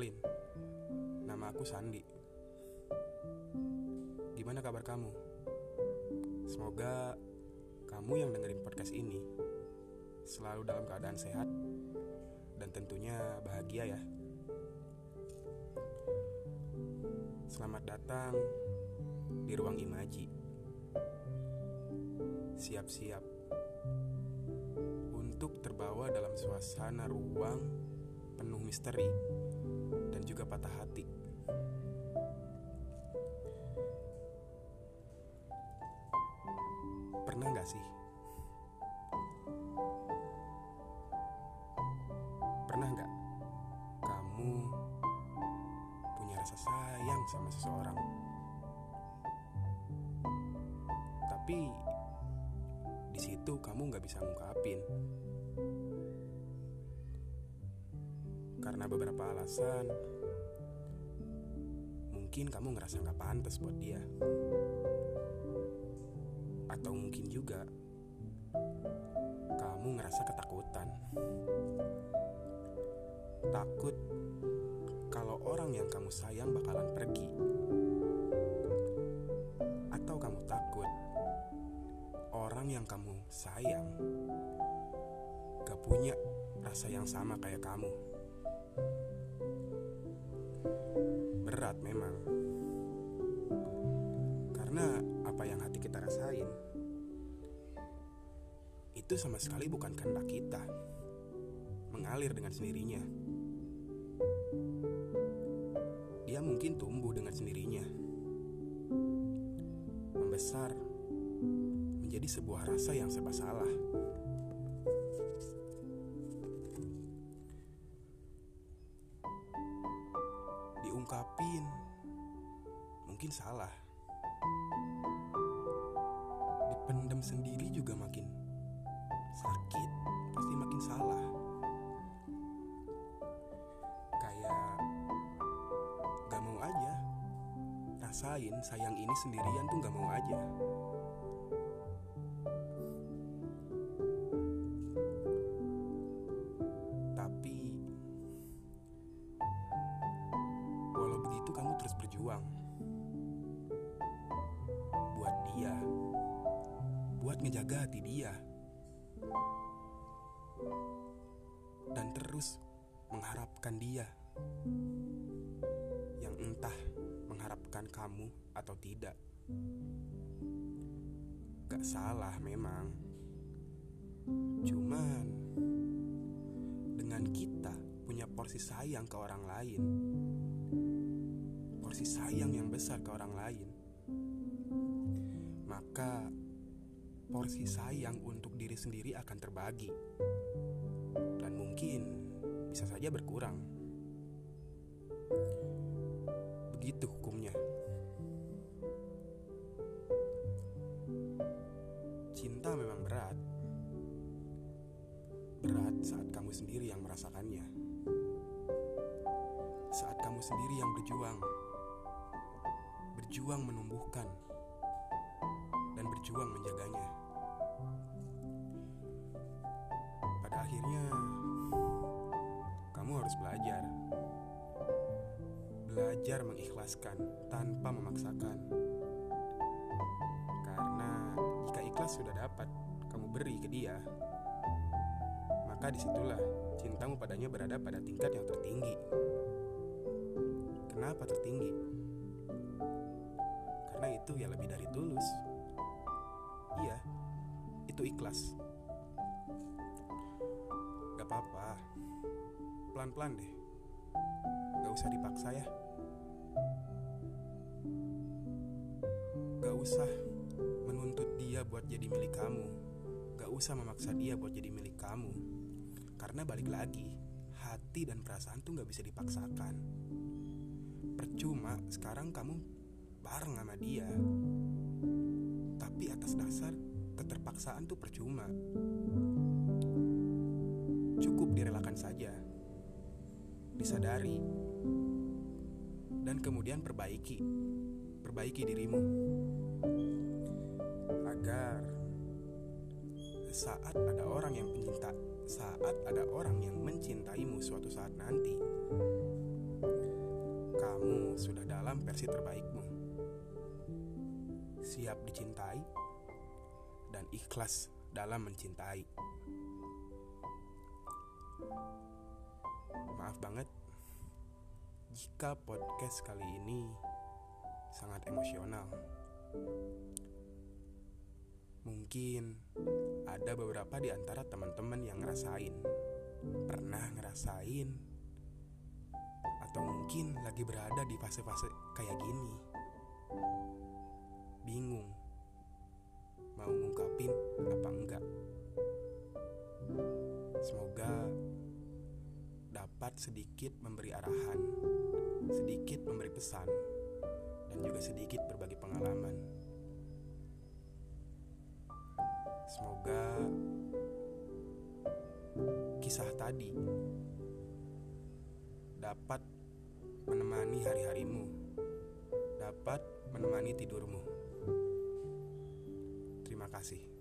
Kenalin, nama aku Sandi. Gimana kabar kamu? Semoga kamu yang dengerin podcast ini selalu dalam keadaan sehat dan tentunya bahagia ya. Selamat datang di ruang imaji. Siap-siap untuk terbawa dalam suasana ruang penuh misteri dan juga patah hati. Pernah gak sih? Pernah gak kamu punya rasa sayang sama seseorang? Tapi di situ kamu nggak bisa ngungkapin karena beberapa alasan. Mungkin kamu ngerasa nggak pantas buat dia, atau mungkin juga kamu ngerasa ketakutan, takut kalau orang yang kamu sayang bakalan pergi, atau kamu takut orang yang kamu sayang gak punya rasa yang sama kayak kamu. Berat memang, karena apa yang hati kita rasain itu sama sekali bukan kehendak kita, mengalir dengan sendirinya. Dia mungkin tumbuh dengan sendirinya, membesar menjadi sebuah rasa yang serba salah. Mungkin salah. Dipendam sendiri juga makin sakit, pasti makin salah. Kayak gak mau aja rasain sayang ini sendirian tuh gak mau aja. Tapi walau begitu kamu terus berjuang buat ngejaga hati dia, dan terus mengharapkan dia. Yang entah mengharapkan kamu atau tidak. Gak salah memang, cuman dengan kita punya porsi sayang ke orang lain, porsi sayang yang besar ke orang lain, maka porsi sayang untuk diri sendiri akan terbagi, dan mungkin bisa saja berkurang. Begitu hukumnya. Cinta memang berat. Berat saat kamu sendiri yang merasakannya. Saat kamu sendiri yang berjuang. Berjuang menumbuhkan berjuang menjaganya. Pada akhirnya kamu harus belajar. Belajar mengikhlaskan tanpa memaksakan. Karena jika ikhlas sudah dapat kamu beri ke dia, maka di situlah cintamu padanya berada pada tingkat yang tertinggi. Kenapa tertinggi? Karena itu ya lebih dari tulus. Iya, itu ikhlas. Gak apa-apa, pelan-pelan deh. Gak usah dipaksa ya. Gak usah menuntut dia buat jadi milik kamu. Gak usah memaksa dia buat jadi milik kamu. Karena balik lagi, hati dan perasaan tuh gak bisa dipaksakan. Percuma sekarang kamu bareng sama dia. Tapi atas dasar keterpaksaan tuh percuma. Cukup direlakan saja. Disadari. Dan kemudian perbaiki. Perbaiki dirimu. Agar saat ada orang yang pencinta, saat ada orang yang mencintaimu suatu saat nanti, Kamu sudah dalam versi terbaikmu. Siap dicintai dan ikhlas dalam mencintai. Maaf banget jika podcast kali ini sangat emosional. Mungkin ada beberapa di antara teman-teman yang ngerasain, pernah ngerasain, atau mungkin lagi berada di fase-fase kayak gini. Bingung mau ngungkapin apa enggak. Semoga dapat sedikit memberi arahan, sedikit memberi pesan, dan juga sedikit berbagi pengalaman. Semoga kisah tadi dapat menemani hari-harimu, dapat menemani tidurmu. Terima kasih.